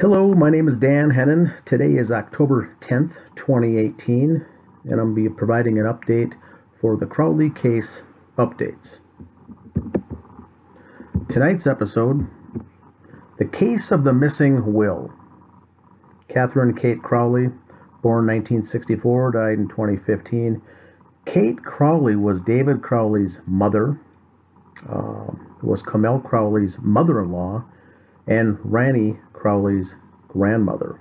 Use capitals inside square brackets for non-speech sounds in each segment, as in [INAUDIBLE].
Hello, my name is Dan Hennen. Today is October 10th, 2018, and I'm be providing an update for the Crowley case updates. Tonight's episode The Case of the Missing Will. Catherine Kate Crowley, born 1964, died in 2015. Kate Crowley was David Crowley's mother, uh, was Comel Crowley's mother in law, and Rannie Crowley's grandmother.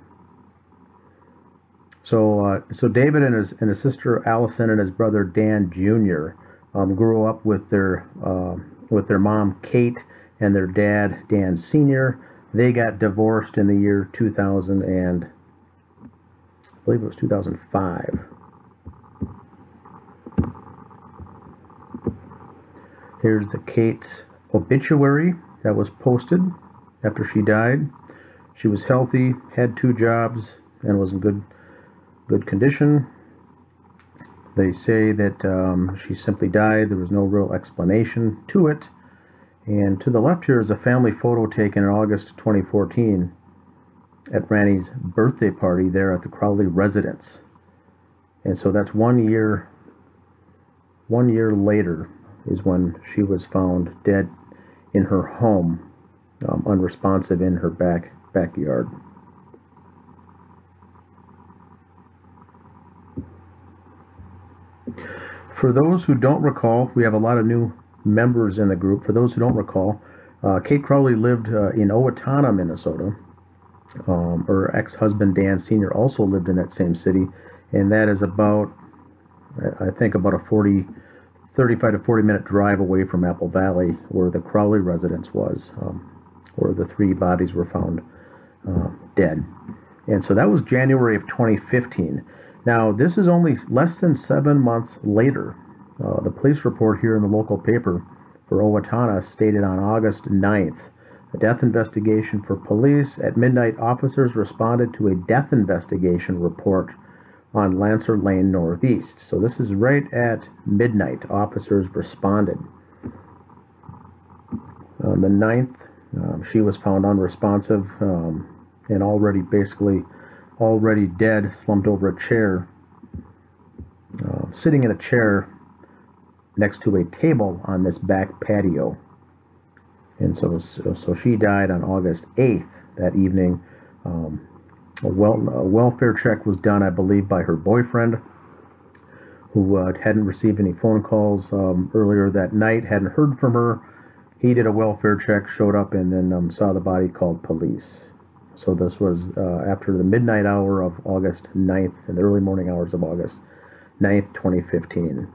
So, uh, so David and his and his sister Allison and his brother Dan Jr. Um, grew up with their uh, with their mom Kate and their dad Dan Sr. They got divorced in the year 2000 and I believe it was 2005. Here's the Kate's obituary that was posted after she died. She was healthy, had two jobs, and was in good good condition. They say that um, she simply died. There was no real explanation to it. And to the left here is a family photo taken in August 2014 at Rannie's birthday party there at the Crowley residence. And so that's one year one year later is when she was found dead in her home um, unresponsive in her back backyard. For those who don't recall, we have a lot of new members in the group. For those who don't recall, uh, Kate Crowley lived uh, in Owatonna, Minnesota. Um, her ex-husband Dan Sr. also lived in that same city, and that is about, I think, about a 40, 35 to 40 minute drive away from Apple Valley, where the Crowley residence was. Um, where the three bodies were found uh, dead. And so that was January of 2015. Now, this is only less than seven months later. Uh, the police report here in the local paper for Owatonna stated on August 9th a death investigation for police. At midnight, officers responded to a death investigation report on Lancer Lane Northeast. So this is right at midnight. Officers responded. On the 9th, um, she was found unresponsive um, and already basically already dead, slumped over a chair, uh, sitting in a chair next to a table on this back patio. And so, so, she died on August 8th that evening. Um, a, well, a welfare check was done, I believe, by her boyfriend, who uh, hadn't received any phone calls um, earlier that night, hadn't heard from her he did a welfare check, showed up, and then um, saw the body, called police. So this was uh, after the midnight hour of August 9th and the early morning hours of August 9th, 2015.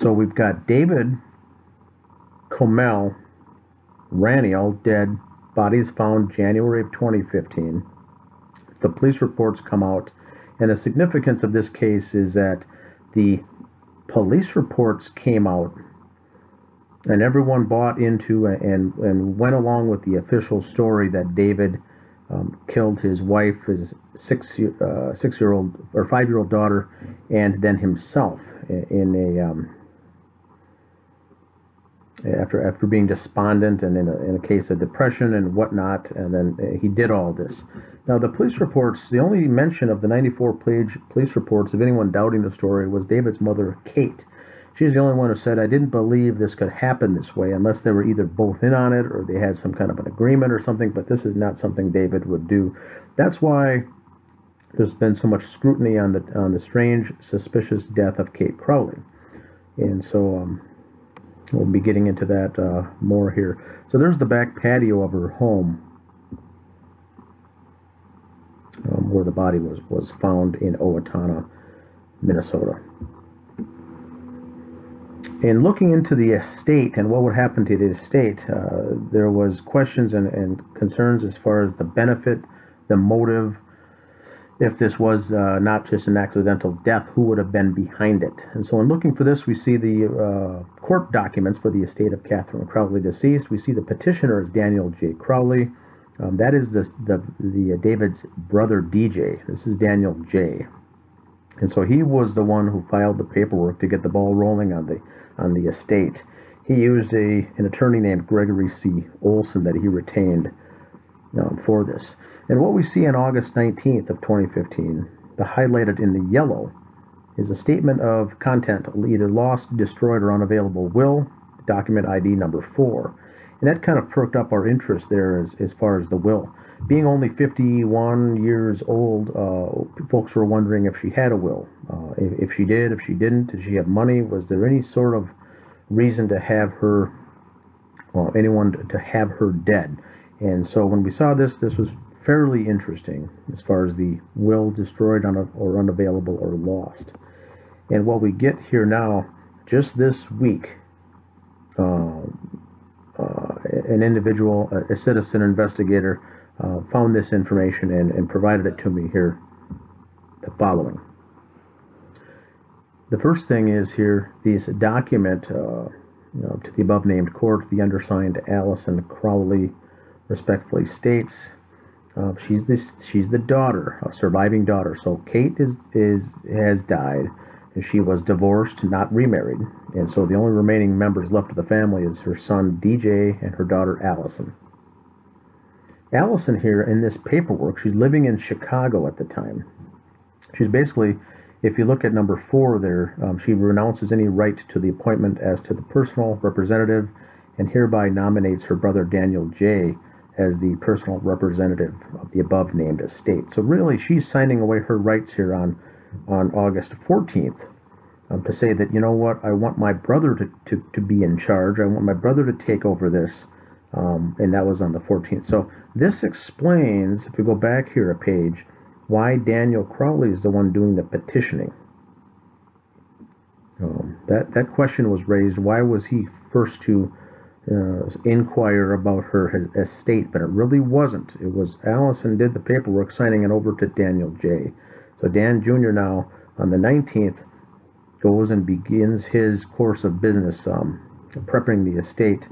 So we've got David Comel, Rannie, all dead, bodies found January of 2015. The police reports come out, and the significance of this case is that the police reports came out and everyone bought into and and went along with the official story that David um, killed his wife, his six uh, six year old or five year old daughter, and then himself in a um, after after being despondent and in a, in a case of depression and whatnot, and then uh, he did all this. Now the police reports, the only mention of the 94 page police reports of anyone doubting the story was David's mother, Kate She's the only one who said, I didn't believe this could happen this way unless they were either both in on it or they had some kind of an agreement or something, but this is not something David would do. That's why there's been so much scrutiny on the, on the strange, suspicious death of Kate Crowley. And so um, we'll be getting into that uh, more here. So there's the back patio of her home um, where the body was, was found in Owatonna, Minnesota. In looking into the estate and what would happen to the estate, uh, there was questions and, and, concerns as far as the benefit, the motive, if this was uh, not just an accidental death, who would have been behind it. And so in looking for this, we see the uh, court documents for the estate of Catherine Crowley deceased. We see the petitioner is Daniel J. Crowley. Um, that is the, the, the uh, David's brother DJ. This is Daniel J. And so he was the one who filed the paperwork to get the ball rolling on the on the estate. He used a an attorney named Gregory C. Olson that he retained um, for this. And what we see on August 19th of 2015, the highlighted in the yellow, is a statement of content either lost, destroyed, or unavailable will, document ID number four. And that kind of perked up our interest there as, as far as the will. Being only 51 years old, uh, folks were wondering if she had a will. Uh, if, if she did, if she didn't, did she have money? Was there any sort of reason to have her, well, anyone to have her dead? And so when we saw this, this was fairly interesting as far as the will destroyed or unavailable or lost. And what we get here now, just this week, uh, uh, an individual, a citizen investigator, uh, found this information and, and provided it to me here, the following. The first thing is here, this document uh, you know, to the above named court, the undersigned Allison Crowley respectfully states uh, she's this she's the daughter, a surviving daughter. So Kate is is has died, she was divorced, not remarried, and so the only remaining members left of the family is her son DJ and her daughter Allison. Allison here in this paperwork, she's living in Chicago at the time. She's basically, if you look at number four there, um, she renounces any right to the appointment as to the personal representative, and hereby nominates her brother Daniel J as the personal representative of the above named estate. So really, she's signing away her rights here on on August 14th um, to say that you know what, I want my brother to, to, to be in charge. I want my brother to take over this, um, and that was on the 14th. So this explains, if we go back here a page, why Daniel Crowley is the one doing the petitioning. Um, that that question was raised. Why was he first to uh, inquire about her estate, but it really wasn't. It was Allison did the paperwork, signing it over to Daniel J. So Dan Jr. now on the 19th goes and begins his course of business, um, prepping the estate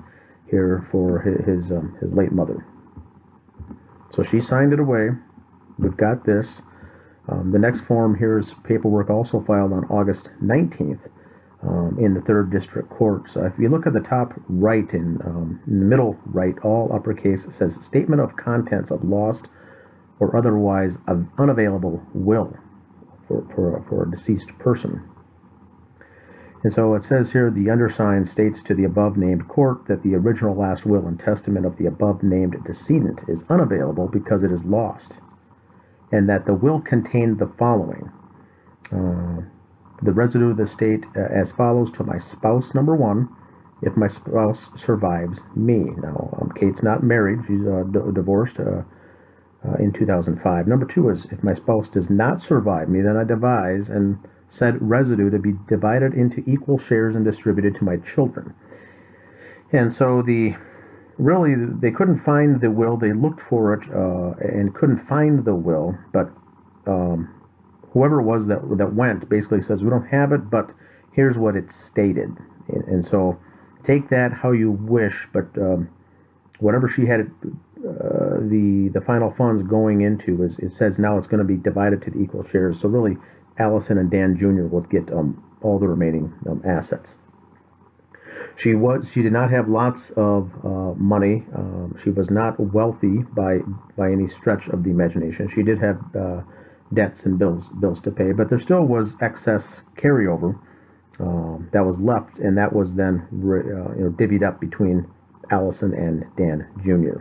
here for his his, um, his late mother. So she signed it away. We've got this. Um, the next form here is paperwork also filed on August 19th um, in the third district court. So if you look at the top right in, um, the middle right, all uppercase, it says statement of contents of lost or otherwise unavailable will for, for, for a deceased person. And so it says here the undersigned states to the above named court that the original last will and testament of the above named decedent is unavailable because it is lost, and that the will contained the following. Uh, the residue of the estate uh, as follows to my spouse, number one, if my spouse survives me. Now, um, Kate's not married, she's uh, d- divorced uh, in 2005. Number two is if my spouse does not survive me, then I devise and said residue to be divided into equal shares and distributed to my children. And so the really they couldn't find the will. They looked for it uh, and couldn't find the will, but um, whoever it was that that went basically says we don't have it, but here's what it stated, and, and so take that how you wish, but um, whatever she had uh, the the final funds going into is it says now it's going to be divided to the equal shares. So really, Allison and Dan Jr. will get um, all the remaining um, assets. She was she did not have lots of uh, money. Um, she was not wealthy by by any stretch of the imagination. She did have uh, debts and bills bills to pay, but there still was excess carryover um, that was left, and that was then uh, you know divvied up between Allison and Dan Jr.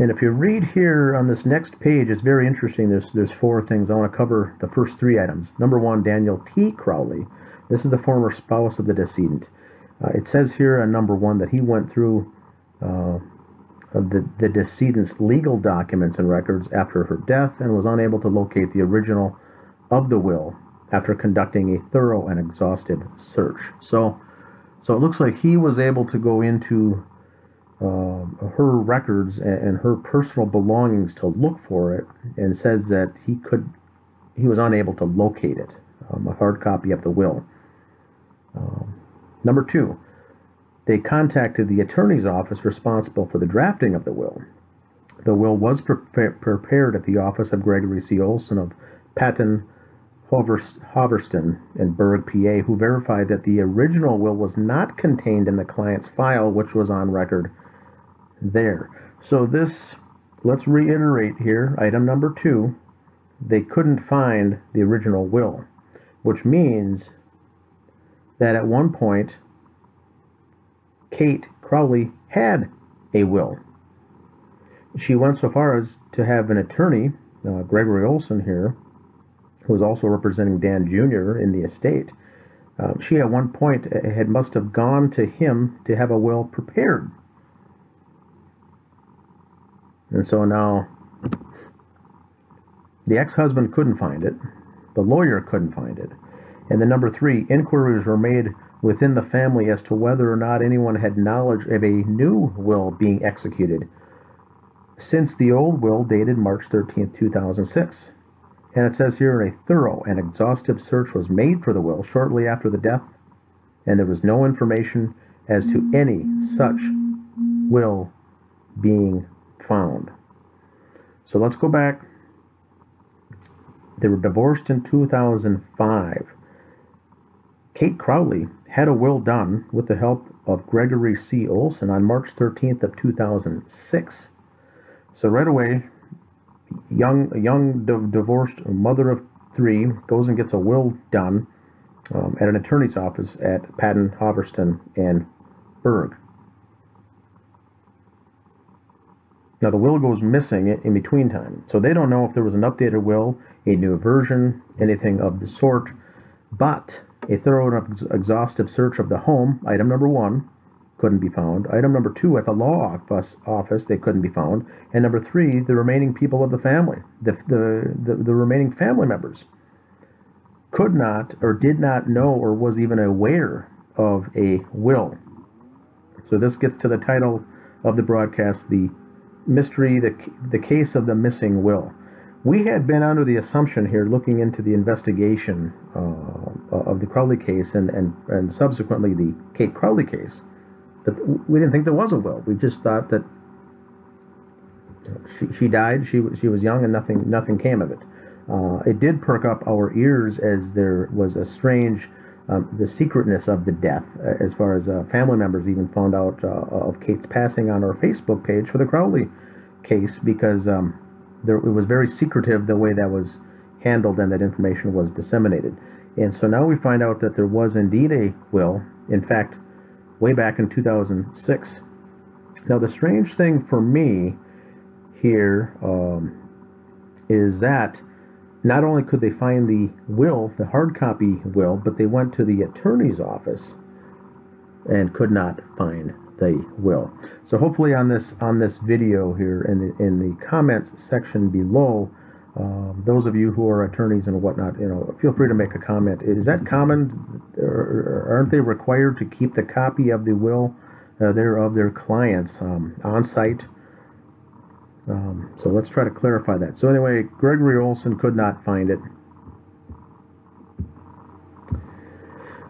And if you read here on this next page, it's very interesting. There's there's four things. I want to cover the first three items. Number one, Daniel T. Crowley. This is the former spouse of the decedent. Uh, it says here on number one that he went through uh, the, the decedent's legal documents and records after her death and was unable to locate the original of the will after conducting a thorough and exhaustive search. So, so it looks like he was able to go into uh, her records and, and, her personal belongings to look for it, and says that he could, he was unable to locate it. Um, a hard copy of the will. Um, number two, they contacted the attorney's office responsible for the drafting of the will. The will was pre- prepared at the office of Gregory C. Olson of Patton, Hoversten and Berg, PA, who verified that the original will was not contained in the client's file, which was on record there. So this, let's reiterate here, item number two, they couldn't find the original will, which means that at one point, Kate Crowley had a will. She went so far as to have an attorney, uh, Gregory Olson here, who was also representing Dan Jr. in the estate. Uh, she at one point had must have gone to him to have a will prepared. And so now the ex-husband couldn't find it, the lawyer couldn't find it. And then number three, inquiries were made within the family as to whether or not anyone had knowledge of a new will being executed since the old will dated March 13, 2006. And it says here a thorough and exhaustive search was made for the will shortly after the death, and there was no information as to any such will being found. So let's go back. They were divorced in 2005. Kate Crowley had a will done with the help of Gregory C. Olson on March 13th of 2006. So right away, young young divorced mother of three goes and gets a will done um, at an attorney's office at Patton, Hoversten, and Berg. Now the will goes missing in between time, so they don't know if there was an updated will, a new version, anything of the sort. But a thorough and exhaustive search of the home, item number one, couldn't be found. Item number two, at the law office, office they couldn't be found. And number three, the remaining people of the family, the, the, the, the remaining family members, could not or did not know or was even aware of a will. So this gets to the title of the broadcast, the mystery, the, the case of the missing will. We had been under the assumption here, looking into the investigation uh, of the Crowley case and, and, and subsequently the Kate Crowley case, that we didn't think there was a will. We just thought that she, she died, she, she was young, and nothing, nothing came of it. Uh, it did perk up our ears as there was a strange um, the secretness of the death, uh, as far as uh, family members even found out uh, of Kate's passing on our Facebook page for the Crowley case because um, there, it was very secretive the way that was handled and that information was disseminated. And so now we find out that there was indeed a will, in fact, way back in 2006. Now, the strange thing for me here um, is that not only could they find the will, the hard copy will, but they went to the attorney's office and could not find the will. So hopefully on this on this video here in the, in the comments section below, um, those of you who are attorneys and whatnot, you know, feel free to make a comment. Is that common? Or aren't they required to keep the copy of the will uh, there of their clients um, on site? Um, so let's try to clarify that. So anyway, Gregory Olson could not find it.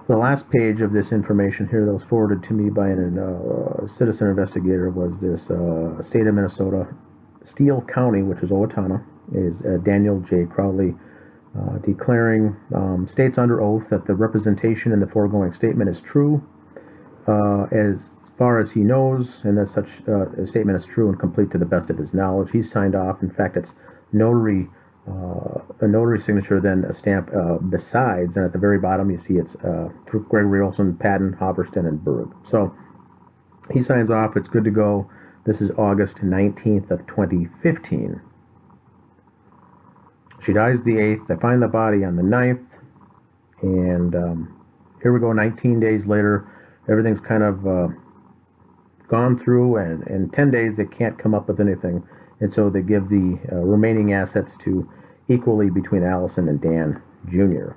The last page of this information here that was forwarded to me by a uh, citizen investigator was this uh, state of Minnesota, Steele County, which is Owatonna, is uh, Daniel J. Crowley uh, declaring um, states under oath that the representation in the foregoing statement is true uh, as far as he knows, and that such uh, a statement is true and complete to the best of his knowledge. He's signed off. In fact, it's notary, uh, a notary signature, then a stamp uh, besides, and at the very bottom you see it's uh, Gregory Olson, Patton, Hoversten, and Berg. So he signs off. It's good to go. This is August 19th of 2015. She dies the 8th. I find the body on the 9th. And um, here we go, 19 days later. Everything's kind of uh, gone through, and in 10 days they can't come up with anything. And so they give the uh, remaining assets to equally between Allison and Dan Jr.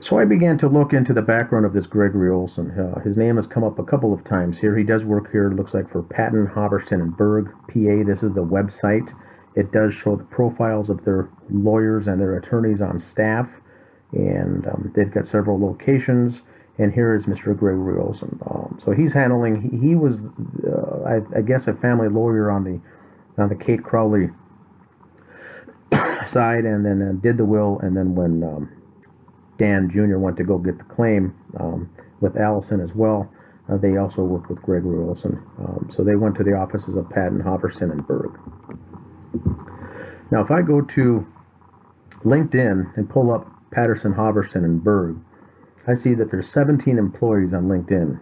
So I began to look into the background of this Gregory Olson. Uh, his name has come up a couple of times here. He does work here, looks like for Patton, Hoversten, and Berg, PA. This is the website. It does show the profiles of their lawyers and their attorneys on staff and um, they've got several locations. And here is Mr. Gregory Olson. Um, so he's handling. He, he was, uh, I, I, guess, a family lawyer on the on the Kate Crowley [COUGHS] side, and then uh, did the will. And then when um, Dan Jr. went to go get the claim um, with Allison as well, uh, they also worked with Gregory Olson. Um, so they went to the offices of Patton, Halverson, and Berg. Now, if I go to LinkedIn and pull up Patterson, Halverson, and Berg, I see that there's 17 employees on LinkedIn.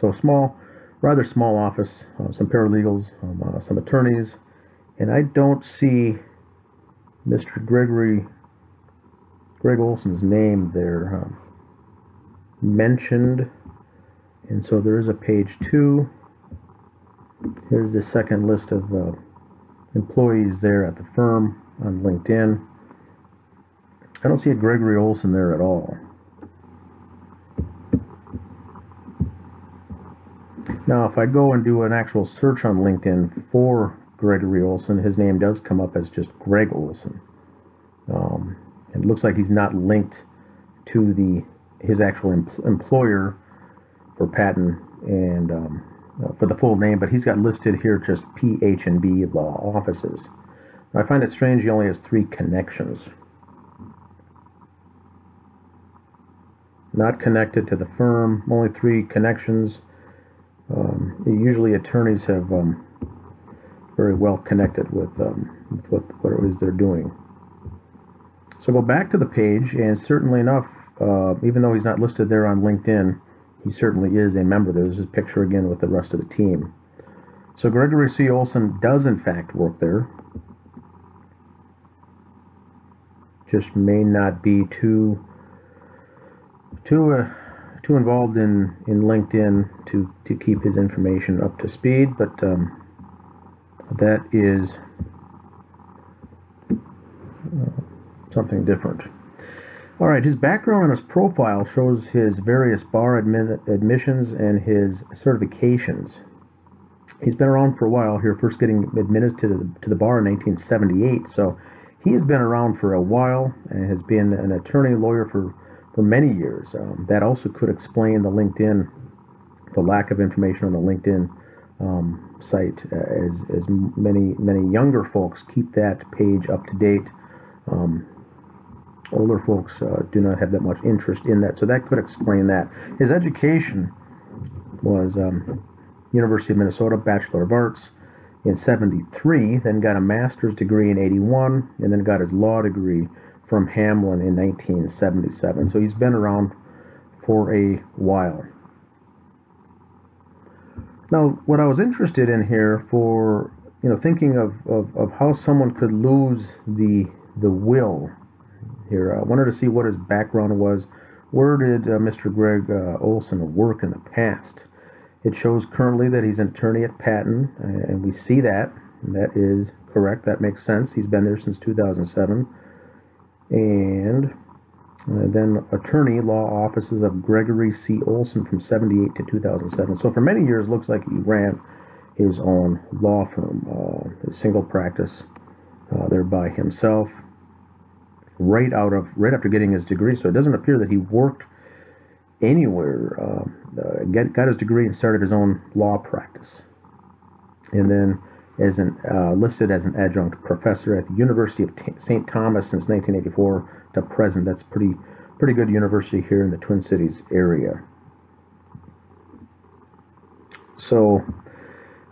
So small, rather small office, uh, some paralegals, um, uh, some attorneys, and I don't see Mr. Gregory, Greg Olson's name there um, mentioned. And so there is a page two. Here's the second list of uh, employees there at the firm on LinkedIn. I don't see a Gregory Olson there at all. Now, if I go and do an actual search on LinkedIn for Gregory Olson, his name does come up as just Greg Olson. Um, it looks like he's not linked to the his actual em employer for Patton and um, uh, for the full name, but he's got listed here just PH and B Law Offices. Now, I find it strange he only has three connections. Not connected to the firm, only three connections. Um, usually attorneys have um, very well connected with, um, with what, what it is they're doing. So go back to the page, and certainly enough, uh, even though he's not listed there on LinkedIn, he certainly is a member. There's his picture again with the rest of the team. So Gregory C. Olson does in fact work there. Just may not be too too uh, too involved in in LinkedIn to to keep his information up to speed, but um, that is uh, something different. All right, his background and his profile shows his various bar admi admissions and his certifications. He's been around for a while here, first getting admitted to the, to the bar in 1978. So he has been around for a while and has been an attorney lawyer for, for many years. Um, that also could explain the LinkedIn, the lack of information on the LinkedIn um, site, uh, as, as many many younger folks keep that page up to date. Um, older folks uh, do not have that much interest in that, so that could explain that. His education was um, University of Minnesota Bachelor of Arts in 73, then got a master's degree in 81, and then got his law degree from Hamline in 1977. So he's been around for a while. Now, what I was interested in here for, you know, thinking of, of, of how someone could lose the the will here. I wanted to see what his background was. Where did uh, Mr. Greg uh, Olson work in the past? It shows currently that he's an attorney at Patton, and we see that. That is correct. That makes sense. He's been there since 2007. And uh, then attorney law offices of Gregory C. Olson from 78 to 2007. So for many years, looks like he ran his own law firm, uh, a single practice uh, there by himself right out of right after getting his degree. So it doesn't appear that he worked anywhere. Uh, uh, get, got his degree and started his own law practice, and then as an uh, listed as an adjunct professor at the University of St. Thomas since 1984 to present. That's pretty pretty good university here in the Twin Cities area. So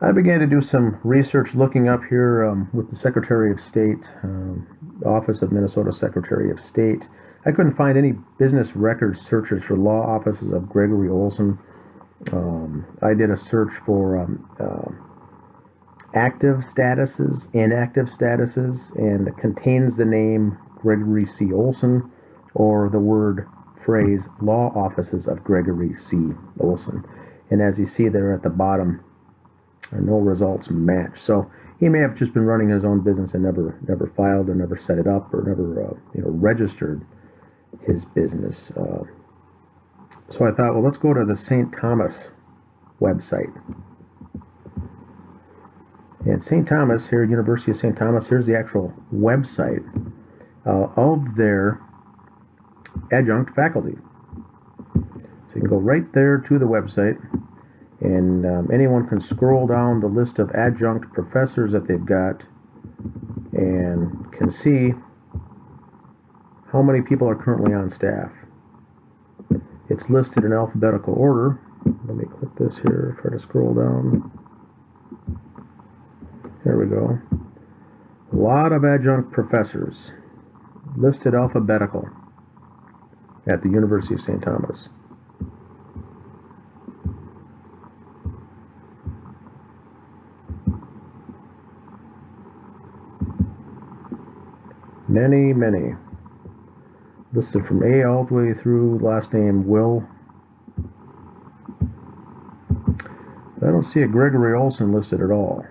I began to do some research looking up here um, with the Secretary of State, um, Office of Minnesota Secretary of State. I couldn't find any business record searches for law offices of Gregory Olson. Um, I did a search for um, uh, active statuses, inactive statuses, and contains the name Gregory C. Olson or the word phrase law offices of Gregory C. Olson. And as you see there at the bottom, no results match. So he may have just been running his own business and never never filed or never set it up or never uh, you know registered his business. Uh, so I thought, well, let's go to the St. Thomas website. And St. Thomas here, University of St. Thomas, here's the actual website uh, of their adjunct faculty. So you can go right there to the website And um, anyone can scroll down the list of adjunct professors that they've got and can see how many people are currently on staff. It's listed in alphabetical order. Let me click this here, try to scroll down. There we go. A lot of adjunct professors listed alphabetical at the University of St. Thomas. Many, many. Listed from A all the way through last name Will. I don't see a Gregory Olson listed at all.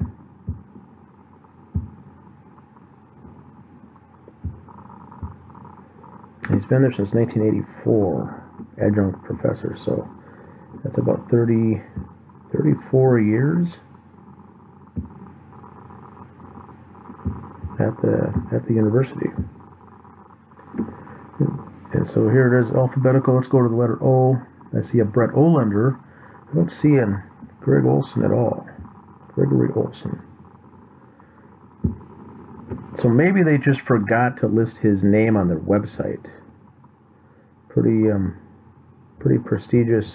He's been there since 1984, adjunct professor, so that's about 30, 34 years at the at the university. And so here it is, alphabetical. Let's go to the letter O. I see a Brett Olander. I don't see a Greg Olson at all. Gregory Olson. So maybe they just forgot to list his name on their website. Pretty, um, pretty prestigious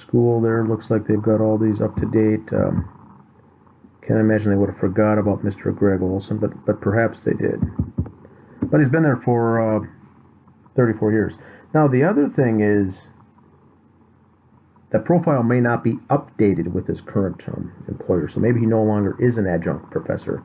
school there. Looks like they've got all these up to date. Um, can't imagine they would have forgot about Mr. Greg Olson, but but perhaps they did. But he's been there for uh, 34 years. Now the other thing is that profile may not be updated with his current um, employer, so maybe he no longer is an adjunct professor.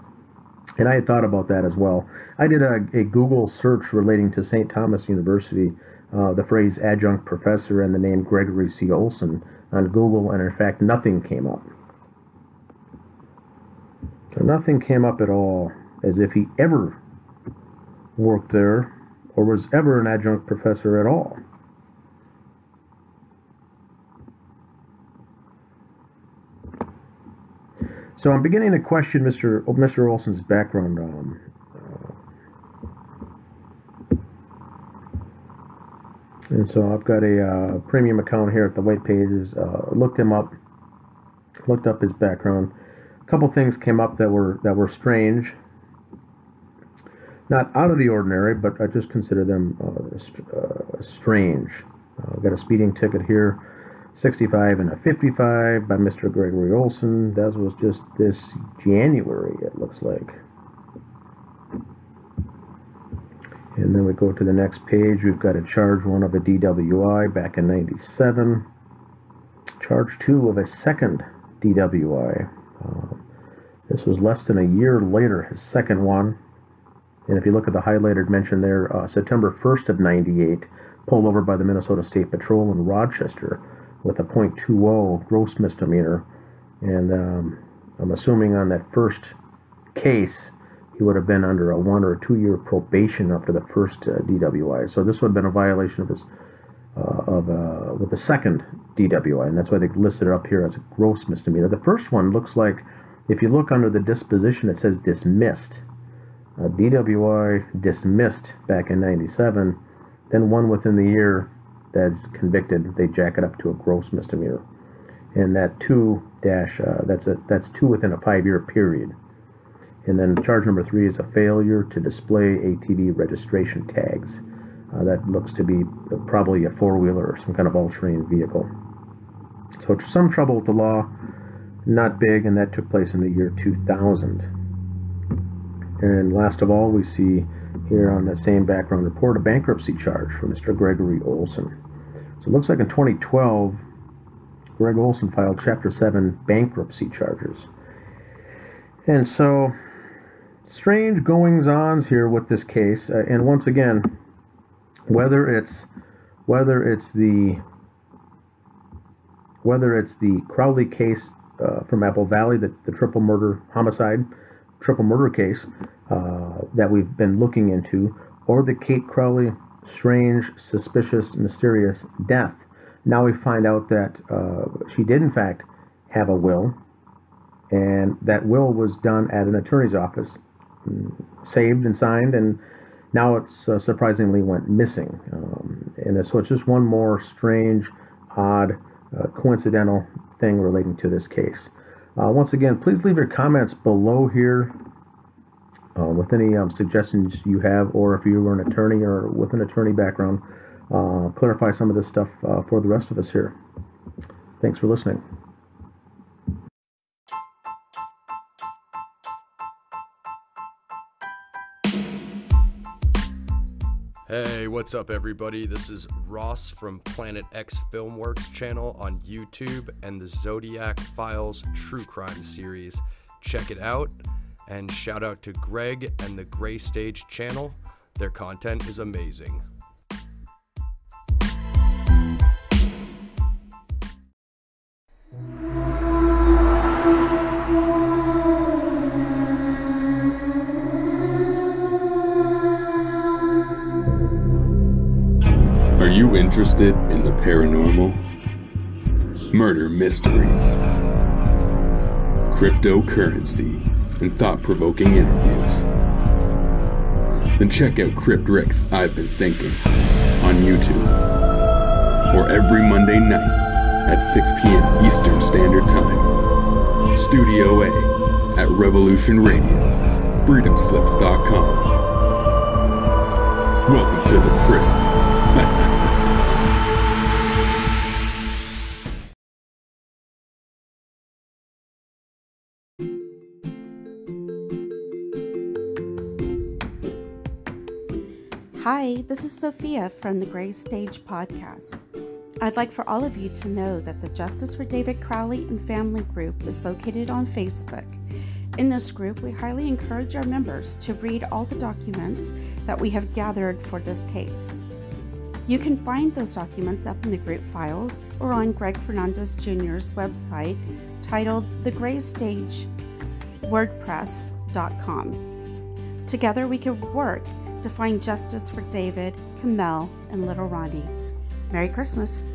And I had thought about that as well. I did a, a Google search relating to St. Thomas University, uh, the phrase adjunct professor and the name Gregory C. Olson on Google, and in fact, nothing came up. So nothing came up at all as if he ever worked there or was ever an adjunct professor at all. So I'm beginning to question Mr. Mr. Olson's background. Um, uh, and so I've got a uh, premium account here at the White Pages. Uh, looked him up, looked up his background. A couple things came up that were that were strange, not out of the ordinary, but I just consider them uh, uh, strange. Uh, I've got a speeding ticket here 65 and a 55 by Mr. Gregory Olson. That was just this January, it looks like. And then we go to the next page. We've got a charge one of a DWI back in 97. Charge two of a second DWI. Uh, this was less than a year later, his second one. And if you look at the highlighted mention there, uh, September 1st of 98, pulled over by the Minnesota State Patrol in Rochester with a .20 gross misdemeanor, and um, I'm assuming on that first case he would have been under a one or a two year probation after the first uh, DWI. So this would have been a violation of his uh, of uh, with the second DWI, and that's why they listed it up here as a gross misdemeanor. The first one looks like, if you look under the disposition, it says dismissed. A DWI dismissed back in '97, then one within the year that's convicted, they jack it up to a gross misdemeanor. And that two dash, uh, that's a that's two within a five-year period. And then charge number three is a failure to display ATV registration tags. Uh, that looks to be probably a four-wheeler or some kind of all-terrain vehicle. So some trouble with the law, not big, and that took place in the year 2000. And last of all, we see here on that same background report a bankruptcy charge for Mr. Gregory Olson. So it looks like in 2012, Greg Olson filed Chapter 7 bankruptcy charges. And so, strange goings ons here with this case. Uh, and once again, whether it's whether it's the whether it's the Crowley case uh, from Apple Valley, the, the triple murder homicide, triple murder case uh, that we've been looking into, or the Kate Crowley strange, suspicious, mysterious death. Now we find out that uh, she did, in fact, have a will, and that will was done at an attorney's office, saved and signed, and now it's uh, surprisingly went missing. Um, and so it's just one more strange, odd, uh, coincidental thing relating to this case. Uh, once again, please leave your comments below here uh, with any um, suggestions you have, or if you were an attorney or with an attorney background, uh, clarify some of this stuff uh, for the rest of us here. Thanks for listening. Hey, what's up, everybody? This is Ross from Planet X Filmworks channel on YouTube and the Zodiac Files True Crime series. Check it out. And shout out to Greg and the Gray Stage channel. Their content is amazing. Interested in the paranormal? Murder mysteries, cryptocurrency, and thought provoking interviews? Then check out Crypt I've Been Thinking on YouTube or every Monday night at 6 p.m. Eastern Standard Time. Studio A at Revolution Radio, freedomslips.com. Welcome to the Crypt. Hi, this is Sophia from the Gray Stage Podcast. I'd like for all of you to know that the Justice for David Crowley and Family group is located on Facebook. In this group, we highly encourage our members to read all the documents that we have gathered for this case. You can find those documents up in the group files or on Greg Fernandez Jr.'s website titled The Gray Stage WordPress.com. Together, we can work to find justice for David, Comel, and little Ronnie. Merry Christmas.